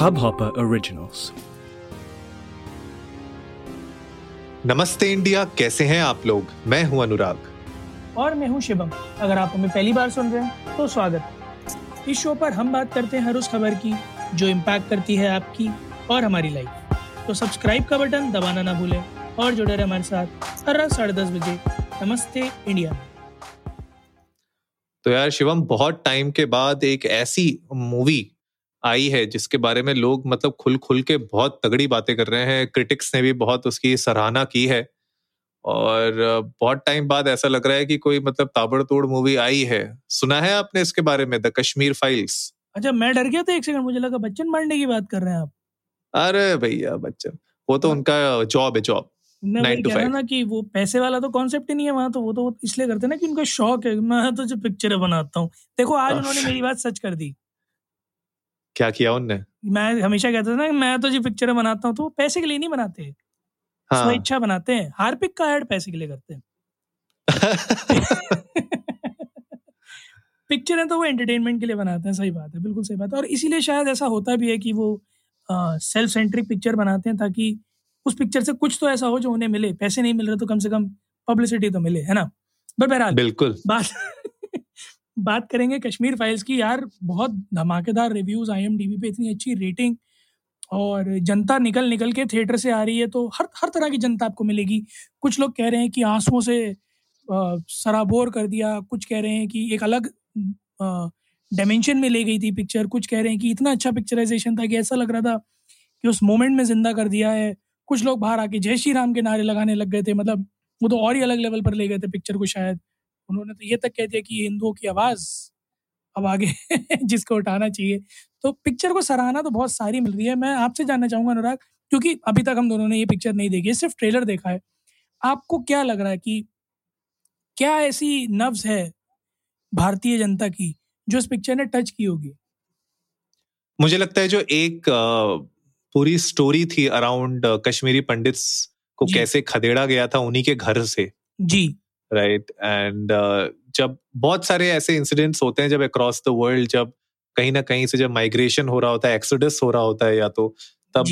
Hubhopper Originals. नमस्ते India कैसे हैं आप लोग? मैं हूँ अनुराग। और मैं हूँ शिवम। अगर आप हमें पहली बार सुन रहे हैं तो स्वागत। इस शो पर हम बात करते हैं हर उस खबर की जो इम्पैक्ट करती है आपकी और हमारी लाइफ तो सब्सक्राइब का बटन दबाना ना भूलें और जुड़े रहे हमारे साथ हर रात साढ़े दस बजे। नमस्ते इंडिया। तो यार शिवम बहुत टाइम के बाद एक ऐसी मूवी आई है जिसके बारे में लोग मतलब खुल खुल के बहुत तगड़ी बातें कर रहे हैं। क्रिटिक्स ने भी बहुत उसकी सराहना की है। और बहुत टाइम बाद ऐसा लग रहा है कि कोई मतलब ताबड़तोड़ मूवी आई है। सुना है आपने इसके बारे में द कश्मीर फाइल्स अच्छा मैं डर गया था एक सेकंड मुझे लगा बच्चन मारने की बात कर रहे हैं आप। अरे भैया बच्चन वो तो उनका जॉब है जॉब. ना कि वो पैसे वाला तो कॉन्सेप्ट ही नहीं है वहाँ तो वो तो इसलिए करते हैं ना कि उनका शौक है। मैं तो जो पिक्चर बनाता हूँ। देखो आज उन्होंने मेरी बात सच कर दी। क्या किया उनने? मैं हमेशा कहता था ना मैं तो जो पिक्चर बनाता हूँ तो पैसे के लिए नहीं बनाते। हाँ। स्वेच्छा बनाते हैं। हार्पिक का ऐड पैसे के लिए करते हैं। पिक्चर है तो वो एंटरटेनमेंट के लिए बनाते हैं सही बात है बिल्कुल सही बात है। और इसीलिए शायद ऐसा होता भी है कि वो सेल्फ सेंट्रिक पिक्चर बनाते हैं ताकि उस पिक्चर से कुछ तो ऐसा हो जो उन्हें मिले। पैसे नहीं मिल रहे तो कम से कम पब्लिसिटी तो मिले है ना? बट बहरहाल बिल्कुल। बात बात करेंगे कश्मीर फाइल्स की, यार, बहुत धमाकेदार रिव्यूज़ आईएमडीबी पे इतनी अच्छी रेटिंग और जनता निकल निकल के थिएटर से आ रही है तो हर हर तरह की जनता आपको मिलेगी। कुछ लोग कह रहे हैं कि आंसुओं से सराबोर कर दिया, कुछ कह रहे हैं कि एक अलग डायमेंशन में ले गई थी पिक्चर कुछ कह रहे हैं कि इतना अच्छा पिक्चराइजेशन था कि ऐसा लग रहा था कि उस मोमेंट में ज़िंदा कर दिया है। कुछ लोग बाहर आके जय श्री राम के नारे लगाने लग गए थे मतलब वो तो और ही अलग लेवल पर ले गए थे पिक्चर को शायद। उन्होंने तो ये तक कह दिया कि हिंदुओं की आवाज़ अब आगे जिसको उठाना चाहिए। तो पिक्चर को सराहना तो बहुत सारी मिल रही है। मैं आपसे जानना चाहूँगा अनुराग क्योंकि अभी तक हम दोनों ने ये पिक्चर नहीं देखी है सिर्फ़ ट्रेलर देखा है। आपको क्या लग रहा है कि क्या ऐसी नब्ज है भारतीय जनता की जो इस पिक्चर ने टच की होगी? मुझे लगता है जो एक पूरी स्टोरी थी अराउंड कश्मीरी पंडित्स को कैसे खदेड़ा गया था उन्हीं के घर से। जी। राइट एंड जब बहुत सारे ऐसे इंसिडेंट्स होते हैं जब अक्रॉस द वर्ल्ड जब कहीं ना कहीं से जब माइग्रेशन हो रहा होता है एक्सोडस हो रहा होता है या तो तब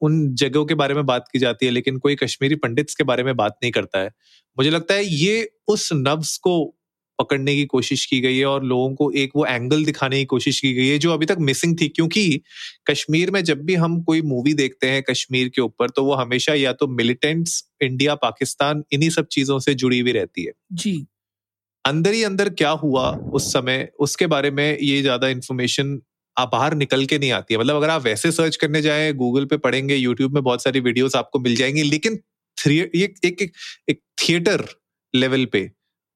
उन जगहों के बारे में बात की जाती है लेकिन कोई कश्मीरी पंडित्स के बारे में बात नहीं करता है। मुझे लगता है ये उस नब्स को पकड़ने की कोशिश की गई है और लोगों को एक वो एंगल दिखाने की कोशिश की गई है जो अभी तक मिसिंग थी। क्योंकि कश्मीर में जब भी हम कोई मूवी देखते हैं कश्मीर के ऊपर तो वो हमेशा या तो मिलिटेंट्स इंडिया पाकिस्तान इन्हीं सब चीज़ों से जुड़ी हुई रहती है। जी। अंदर ही अंदर क्या हुआ उस समय उसके बारे में ये ज़्यादा इन्फॉर्मेशन आप बाहर निकल के नहीं आती है। मतलब अगर आप वैसे सर्च करने जाए गूगल पे पढ़ेंगे यूट्यूब में बहुत सारी वीडियोस आपको मिल जाएँगी लेकिन थ्री- ये एक एक, एक थिएटर लेवल पे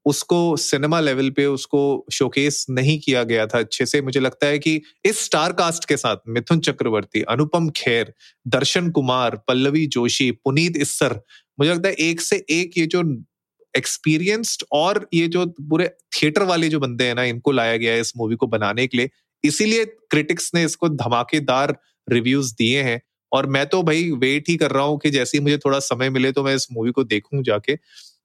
उसको सिनेमा लेवल पे उसको शोकेस नहीं किया गया था अच्छे से। मुझे लगता है कि इस स्टार कास्ट के साथ मिथुन चक्रवर्ती, अनुपम खेर, दर्शन कुमार, पल्लवी जोशी, पुनीत इस्सर, मुझे लगता है एक से एक ये जो एक्सपीरियंस्ड और ये जो पूरे थिएटर वाले जो बंदे हैं ना, इनको लाया गया है इस मूवी को बनाने के लिए। इसीलिए क्रिटिक्स ने इसको धमाकेदार रिव्यूज़ दिए हैं। और मैं तो भाई वेट ही कर रहा हूँ कि जैसे ही मुझे थोड़ा समय मिले तो मैं इस मूवी को देखूँ जाके।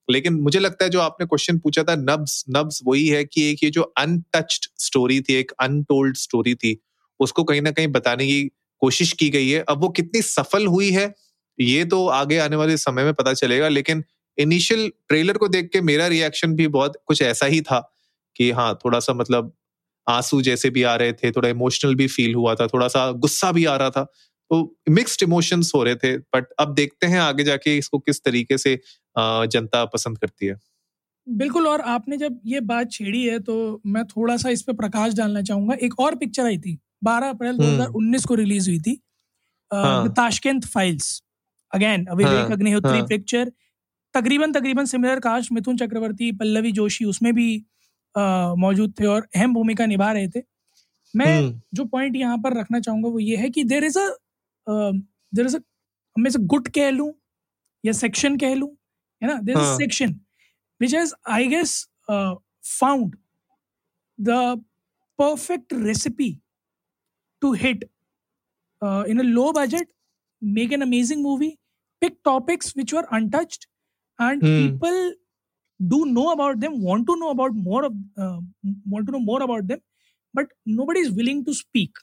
लेकिन मुझे लगता है जो आपने क्वेश्चन पूछा था नब्स नब्स वही है कि एक ये जो अनटच्ड स्टोरी थी, एक अनटोल्ड स्टोरी थी, उसको कहीं ना कहीं बताने की कोशिश की गई है। अब वो कितनी सफल हुई है, ये तो आगे आने वाले समय में पता चलेगा, लेकिन इनिशियल ट्रेलर को देख के मेरा रिएक्शन भी बहुत कुछ ऐसा ही था कि हाँ थोड़ा सा मतलब आँसू जैसे भी आ रहे थे, थोड़ा इमोशनल भी फील हुआ था थोड़ा सा गुस्सा भी आ रहा था। तो मिक्स्ड इमोशंस हो रहे थे बट अब देखते हैं आगे जाके इसको किस तरीके से जनता पसंद करती है। बिल्कुल और आपने जब ये बात छेड़ी है तो मैं थोड़ा सा इस पे प्रकाश डालना चाहूँगा। एक और पिक्चर आई थी 12 अप्रैल हम्म। 2019 को रिलीज़ हुई थी। हाँ। ताशकेंत फाइल्स अगेन अविवेक हाँ, अग्निहोत्री हाँ। पिक्चर तकरीबन तकरीबन सिमिलर कास्ट मिथुन चक्रवर्ती पल्लवी जोशी उसमें भी मौजूद थे और अहम भूमिका निभा रहे थे। मैं हम्म, जो पॉइंट यहाँ पर रखना चाहूँगा वो ये है कि there is a there is a मैं से गुट कह लूं या सेक्शन कह लूं है ना देर इज हाँ। Section which has I guess found the perfect recipe to hit in a low budget make an amazing movie pick topics which were untouched and Hmm. people do know about them want to know about more of uh, want to know more about them but nobody is willing to speak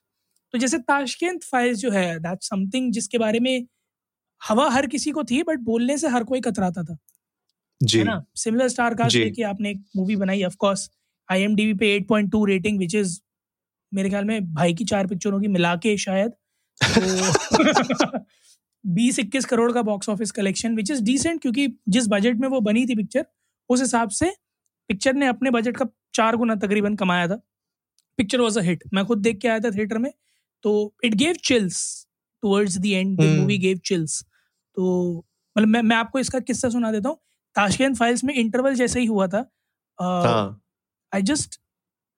तो जैसे ताशकेंत files जो है that something जिसके बारे में हवा हर किसी को थी बट बोलने से हर कोई कतराता था। जी। है ना? सिमिलर स्टार कास्ट जी। लेके आपने एक मूवी बनाई ऑफ़ कोर्स आईएमडीबी पे 8.2 रेटिंग विच इज़ मेरे ख्याल में भाई की चार पिक्चरों की मिला के शायद। तो बीस इक्कीस करोड़ का box office collection which is decent क्योंकि जिस बजट में वो बनी थी पिक्चर उस हिसाब से पिक्चर ने अपने बजट का चार गुना तकरीबन कमाया था। पिक्चर वॉज़ अ हिट मैं खुद देख के आया था थिएटर में। तो it gave chills towards the end the. Movie gave chills तो मतलब मैं मैं आपको इसका किस्सा सुना देता हूँ। ताशकंद फाइल्स में इंटरवल जैसे ही हुआ था I just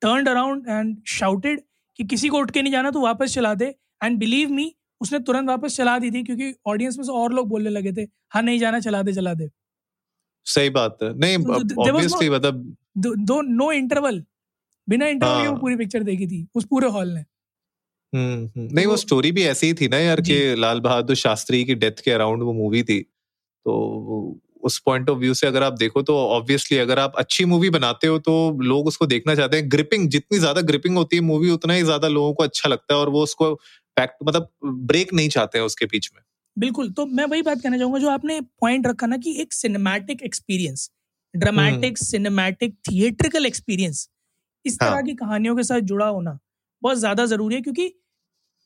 turn around and shouted कि किसी को उठ के नहीं जाना तो वापस चला दे। एंड बिलीव मी उसने तुरंत वापस चला दी थी क्योंकि ऑडियंस में से और लोग बोलने लगे थे हाँ नहीं जाना चला दे चला दे। सही बात है। नहीं तो ऑब्वियसली मतलब दो, नो इंटरवल बिना इंटरवल के वो हाँ। पूरी पिक्चर देखी थी उस पूरे हॉल ने। नहीं वो स्टोरी भी ऐसी ही थी ना यार। कि लाल बहादुर शास्त्री की डेथ के अराउंड वो मूवी थी। तो उस पॉइंट ऑफ़ व्यू से अगर आप देखो तो ऑब्वियसली अगर आप अच्छी मूवी बनाते हो तो लोग उसको देखना चाहते हैं। ग्रिपिंग जितनी ज़्यादा ग्रिपिंग होती है मूवी उतना ही ज़्यादा लोगों को अच्छा लगता है और वो उसको फैक्ट मतलब ब्रेक नहीं चाहते हैं उसके बीच में। बिल्कुल तो मैं वही बात कहना चाहूँगा जो आपने पॉइंट रखा ना कि एक cinematic experience dramatic cinematic theatrical experience इस तरह हाँ। की कहानियों के साथ जुड़ा होना बहुत ज़्यादा ज़रूरी है क्योंकि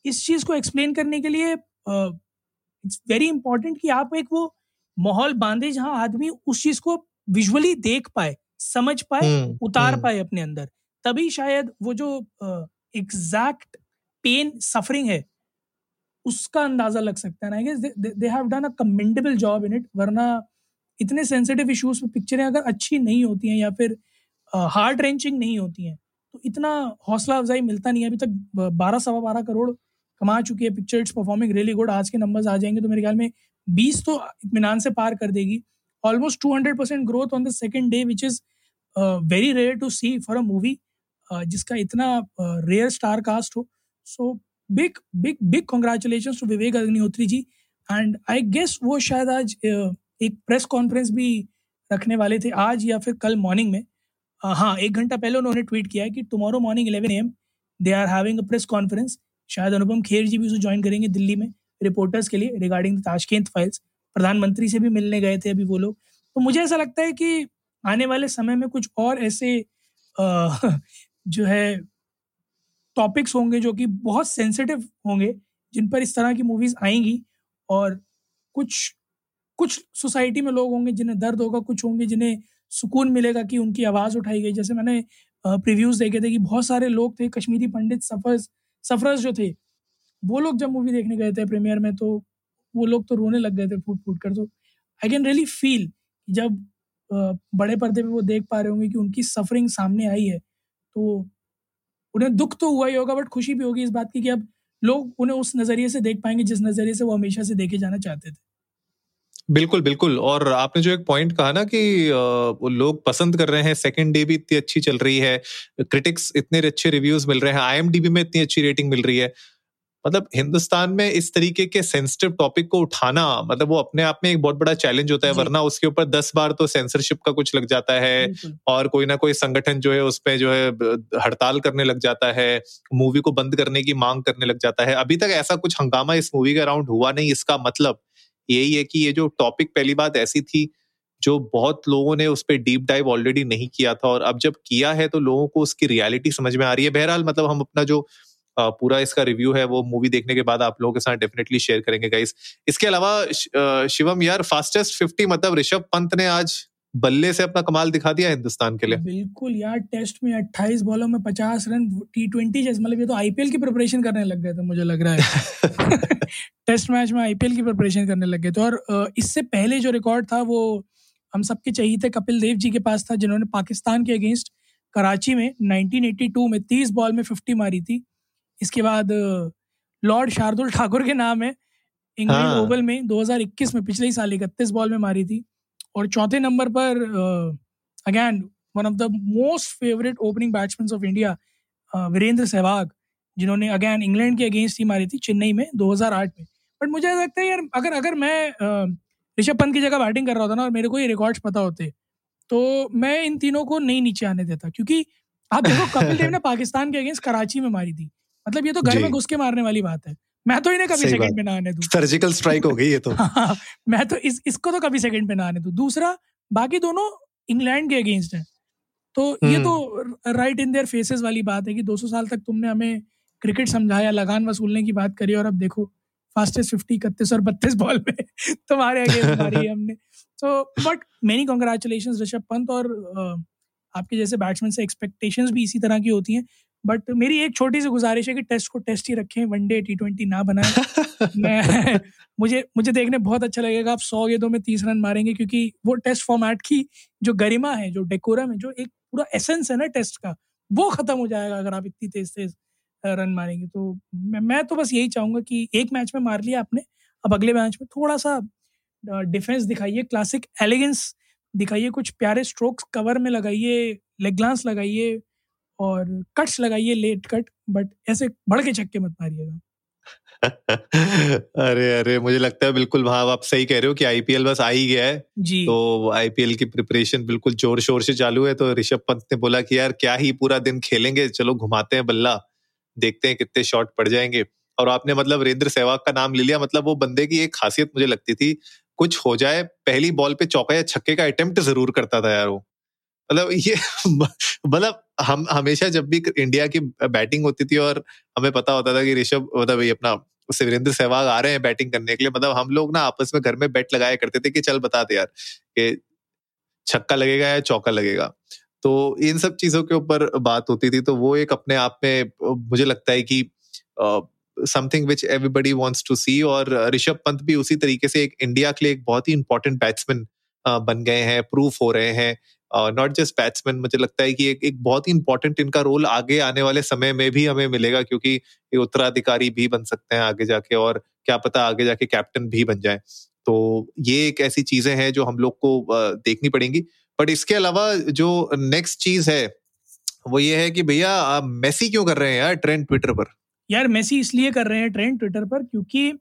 इस चीज़ को एक्सप्लेन करने के लिए इट्स वेरी इंपॉर्टेंट कि आप एक वो माहौल बांधे जहाँ आदमी उस चीज़ को विजुअली देख पाए समझ पाए हम्म, उतार हम्म, पाए अपने अंदर। तभी शायद वो जो एग्जैक्ट पेन सफरिंग है उसका अंदाज़ा लग सकता है। I guess they have done a commendable job in it वरना इतने सेंसिटिव इश्यूज़ पे पिक्चरें अगर अच्छी नहीं होती हैं या फिर हार्ट रेंचिंग नहीं होती हैं तो इतना हौसला अफजाई मिलता नहीं है। अभी तक बारह सवा बारह करोड़ कमा चुकी है picture it's performing really good आज के नंबर्स आ जाएँगे तो मेरे ख्याल में बीस तो इतमान से पार कर देगी। Almost two hundred percent growth on the second day which is very rare to see for a movie जिसका इतना रेयर स्टार कास्ट हो। So big big big congratulation to Vivek Agnihotri ji. And I guess वो शायद आज uh, एक press conference भी रखने वाले थे आज या फिर कल मॉर्निंग में। Uh, हाँ एक घंटा पहले उन्होंने ट्वीट किया है कि tomorrow morning eleven AM they are having a press conference शायद अनुपम खेर जी भी उसे ज्वाइन करेंगे दिल्ली में रिपोर्टर्स के लिए रिगार्डिंग ताशकेंत फाइल्स प्रधानमंत्री से भी मिलने गए थे अभी वो लोग। तो मुझे ऐसा लगता है कि आने वाले समय में कुछ और ऐसे आ, जो है टॉपिक्स होंगे जो कि बहुत सेंसिटिव होंगे जिन पर इस तरह की मूवीज़ आएँगी और कुछ कुछ सोसाइटी में लोग होंगे जिन्हें दर्द होगा कुछ होंगे जिन्हें सुकून मिलेगा कि उनकी आवाज़ उठाई गई। जैसे मैंने प्रीव्यूज देखे थे कि बहुत सारे लोग थे कश्मीरी पंडित सफर्स सफरस जो थे, वो लोग जब मूवी देखने गए थे प्रीमियर में तो वो लोग तो रोने लग गए थे फूट फूट कर। तो आई कैन रियली फील जब बड़े पर्दे पे वो देख पा रहे होंगे कि उनकी सफरिंग सामने आई है तो उन्हें दुख तो हुआ ही होगा बट खुशी भी होगी इस बात की कि अब लोग उन्हें उस नज़रिए से देख पाएँगे जिस नज़रिए से वो हमेशा से देखे जाना चाहते थे। बिल्कुल बिल्कुल। और आपने जो एक पॉइंट कहा ना कि लोग पसंद कर रहे हैं सेकंड डे भी इतनी अच्छी चल रही है क्रिटिक्स इतने अच्छे रिव्यूज़ मिल रहे हैं आईएमडीबी में इतनी अच्छी रेटिंग मिल रही है। मतलब हिंदुस्तान में इस तरीके के सेंसिटिव टॉपिक को उठाना मतलब वो अपने आप में एक बहुत बड़ा चैलेंज होता है वरना उसके ऊपर दस बार तो सेंसरशिप का कुछ लग जाता है और कोई ना कोई संगठन जो है उस पर जो है हड़ताल करने लग जाता है मूवी को बंद करने की मांग करने लग जाता है। अभी तक ऐसा कुछ हंगामा इस मूवी के अराउंड हुआ नहीं इसका मतलब। यही है कि ये जो टॉपिक पहली बात ऐसी थी जो बहुत लोगों ने उस पर डीप डाइव ऑलरेडी नहीं किया था और अब जब किया है तो लोगों को उसकी रियलिटी समझ में आ रही है। बहरहाल मतलब हम अपना जो पूरा इसका रिव्यू है, वो मूवी देखने के बाद आप लोगों के साथ डेफिनेटली शेयर करेंगे गाइस इसके अलावा शिवम यार फास्टेस्ट फिफ्टी मतलब ऋषभ पंत ने आज बल्ले से अपना कमाल दिखा दिया हिंदुस्तान के लिए। बिल्कुल यार टेस्ट में 28 बॉलों में 50 रन टी ट्वेंटी जैसे मतलब ये तो आईपीएल की प्रिपरेशन करने लग गए थे मुझे लग रहा है। टेस्ट मैच में आईपीएल की प्रिपरेशन करने लग गए थे। और इससे पहले जो रिकॉर्ड था वो हम सबके चाहिए थे कपिल देव जी के पास था जिन्होंने पाकिस्तान के अगेंस्ट कराची में 1982 में 30 बॉल में 50 मारी थी। इसके बाद लॉर्ड शार्दुल ठाकुर के नाम है इंग्लैंड हाँ। ओवल में 2021 में पिछले ही साल इकतीस बॉल में मारी थी। और चौथे नंबर पर again one of the most favourite opening batsman of India Virender Sehwag जिन्होंने अगेन इंग्लैंड के अगेंस्ट ही मारी थी चेन्नई में 2008 में। बट मुझे लगता है यार अगर अगर मैं ऋषभ पंत की जगह बैटिंग कर रहा होता ना और मेरे को ये रिकॉर्ड्स पता होते तो मैं इन तीनों को नहीं नीचे आने देता क्योंकि आप देखो कपिल देव ने पाकिस्तान के अगेंस्ट कराची में मारी थी। मतलब ये तो घर में घुस के मारने वाली बात है। मैं तो इन्हें कभी सेकंड पे ना आने दूँ। सर्जिकल स्ट्राइक हो गई ये तो। मैं तो इस इसको तो कभी सेकंड पे ना आने दूँ। दूसरा बाकी दोनों इंग्लैंड के अगेंस्ट हैं। तो ये तो राइट इन देयर फेसेस वाली बात है कि 200 साल तक तुमने हमें क्रिकेट समझाया लगान वसूलने की बात करी और अब देखो फास्टेस्ट फिफ्टी इकतीस और बत्तीस बॉल में तुम्हारे अगेंस्ट मारी है हमने। तो but many congratulation Rishabh Pant और आपके जैसे बैट्समैन से एक्सपेक्टेशंस भी इसी तरह की होती हैं। बट मेरी एक छोटी सी गुजारिश है कि टेस्ट को टेस्ट ही रखें वनडे टी ट्वेंटी ना बनाए। मैं मुझे मुझे देखने बहुत अच्छा लगेगा। आप सौ गेंदों में तीस रन मारेंगे क्योंकि वो टेस्ट फॉर्मेट की जो गरिमा है जो डेकोरम है जो एक पूरा एसेंस है ना टेस्ट का वो खत्म हो जाएगा अगर आप इतनी तेज तेज रन मारेंगे। तो मैं, मैं तो बस यही चाहूँगा कि एक मैच में मार लिया आपने अब अगले मैच में थोड़ा सा डिफेंस दिखाइए क्लासिक एलिगेंस दिखाइए कुछ प्यारे स्ट्रोक्स कवर में लगाइए लेग ग्लांस लगाइए और कट्स लगाइए लेट कट बट ऐसे बढ़ के छक्के मत मारिएगा। अरे अरे मुझे लगता है बिल्कुल वहाँ आप सही कह रहे हो कि आईपीएल बस आ ही गया है। जी। तो आईपीएल की प्रिपरेशन बिल्कुल ज़ोर शोर से चालू है तो ऋषभ पंत ने बोला कि यार क्या ही पूरा दिन खेलेंगे चलो घुमाते हैं बल्ला देखते हैं कितने शॉट पड़ जाएँगे। और आपने मतलब वीरेंद्र सहवाग का नाम ले लिया मतलब वो बंदे की एक खासियत मुझे लगती थी कुछ हो जाए पहली बॉल पे चौका या छक्के का अटेम्प्ट ज़रूर करता था यार वो। मतलब ये मतलब हम हमेशा जब भी इंडिया की बैटिंग होती थी और हमें पता होता था कि ऋषभ मतलब ये अपना वीरेंद्र सहवाग आ रहे हैं बैटिंग करने के लिए मतलब हम लोग ना आपस में घर में बैट लगाया करते थे कि चल बता दे यार कि छक्का लगेगा या चौका लगेगा। तो इन सब चीज़ों के ऊपर बात होती थी तो वो एक अपने आप में मुझे लगता है कि something which everybody wants to see और ऋषभ पंत भी उसी तरीके से एक इंडिया के लिए एक बहुत ही इंपॉर्टेंट बैट्समैन बन गए हैं प्रूफ हो रहे हैं। नॉट जस्ट बैट्समैन मुझे लगता है कि एक एक बहुत ही इंपॉर्टेंट इनका रोल आगे आने वाले समय में भी हमें मिलेगा क्योंकि ये उत्तराधिकारी भी बन सकते हैं आगे जाके और क्या पता आगे जाके कैप्टन भी बन जाए। तो ये एक ऐसी चीज़ें हैं जो हम लोग को देखनी पड़ेंगी। बट इसके अलावा जो नेक्स्ट चीज़ है वो ये है कि भैया आप मेसी क्यों कर रहे हैं यार ट्रेंड ट्विटर पर? यार मेसी इसलिए कर रहे हैं ट्रेंड ट्विटर पर क्योंकि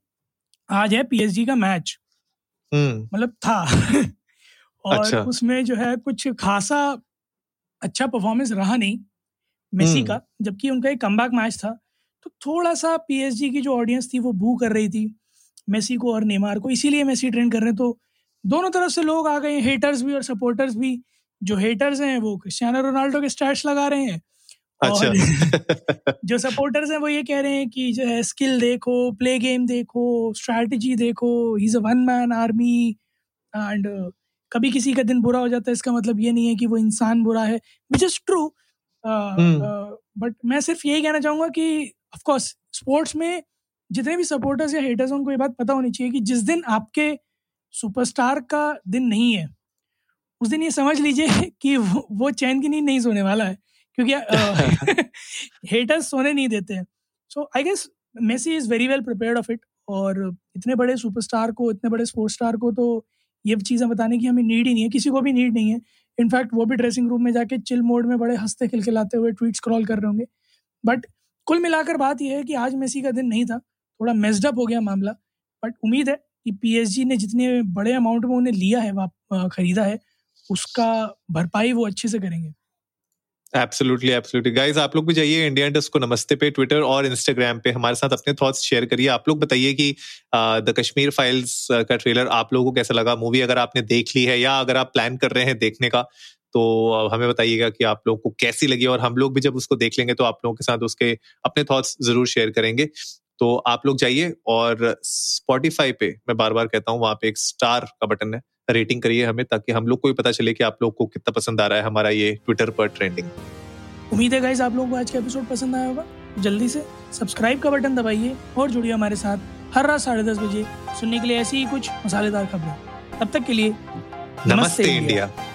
आज है पीएसजी का मैच हम्म। मतलब था। और अच्छा। उसमें जो है कुछ खासा अच्छा परफॉर्मेंस रहा नहीं मेसी हम्म। का जबकि उनका एक कमबैक मैच था। तो थोड़ा सा पीएसजी की जो ऑडियंस थी वो बू कर रही थी मेसी को और नेमार को। इसीलिए मेसी ट्रेंड कर रहे हैं। तो दोनों तरफ़ से लोग आ गए हेटर्स भी और सपोर्टर्स भी। जो हेटर्स हैं वो क्रिस्टियानो रोनाल्डो के स्टैट्स लगा रहे हैं। अच्छा। जो सपोर्टर्स हैं वो ये कह रहे हैं कि जो है स्किल देखो प्ले गेम देखो स्ट्रैटेजी देखो। He is a one man army and कभी किसी का दिन बुरा हो जाता है इसका मतलब ये नहीं है कि वो इंसान बुरा है विच इज़ ट्रू बट मैं सिर्फ़ यही कहना चाहूँगा कि ऑफकोर्स स्पोर्ट्स में जितने भी सपोर्टर्स या हेटर्स उनको ये बात पता होनी चाहिए कि जिस दिन आपके सुपरस्टार का दिन नहीं है उस दिन ये समझ लीजिए कि वो चैन की नींद नहीं सोने वाला है क्योंकि हेटर्स सोने नहीं देते हैं। So I guess Messi is very well prepared of it और इतने बड़े सुपरस्टार को इतने बड़े स्पोर्ट्स स्टार को तो ये चीज़ें बताने की हमें नीड ही नहीं है, किसी को भी नीड नहीं है। इनफैक्ट वो भी ड्रेसिंग रूम में जाके चिल मोड में बड़े हँसते, खिलखिलाते हुए ट्वीट स्क्रॉल कर रहे होंगे। बट कुल मिलाकर बात यह है कि आज मेसी का दिन नहीं था, थोड़ा मेजडअप हो गया मामला। बट उम्मीद है कि पीएसजी ने जितने बड़े अमाउंट में उन्हें लिया है खरीदा है, उसका भरपाई वो अच्छे से करेंगे। एब्सोल्युटली एब्सोल्युटली गाइस आप लोग भी जाइए इंडिया इंडस्ट को नमस्ते पे ट्विटर और इंस्टाग्राम पे। हमारे साथ अपने थॉट्स शेयर करिए। आप लोग बताइए कि द कश्मीर फाइल्स का ट्रेलर आप लोगों को कैसा लगा? मूवी अगर आपने देख ली है या अगर आप प्लान कर रहे हैं देखने का तो हमें बताइएगा कि आप लोगों को कैसी लगी। और हम लोग भी जब उसको देख लेंगे तो आप लोगों के साथ उसके अपने थॉट्स ज़रूर शेयर करेंगे। तो आप लोग जाइए और स्पॉटिफाई पे मैं बार बार कहता हूँ, वहाँ पे एक स्टार का बटन है। रेटिंग करिए हमें ताकि हम लोग को भी पता चले कि आप लोग को कितना पसंद आ रहा है हमारा ये ट्विटर पर ट्रेंडिंग उम्मीद है गाइज़ आप लोगों को आज का एपिसोड पसंद आया होगा। जल्दी से सब्सक्राइब का बटन दबाइए और जुड़िए हमारे साथ हर रात साढ़े दस बजे सुनने के लिए ऐसी ही कुछ मसालेदार खबरें। तब तक के लिए नमस्ते, नमस्ते इंडिया, इंडिया।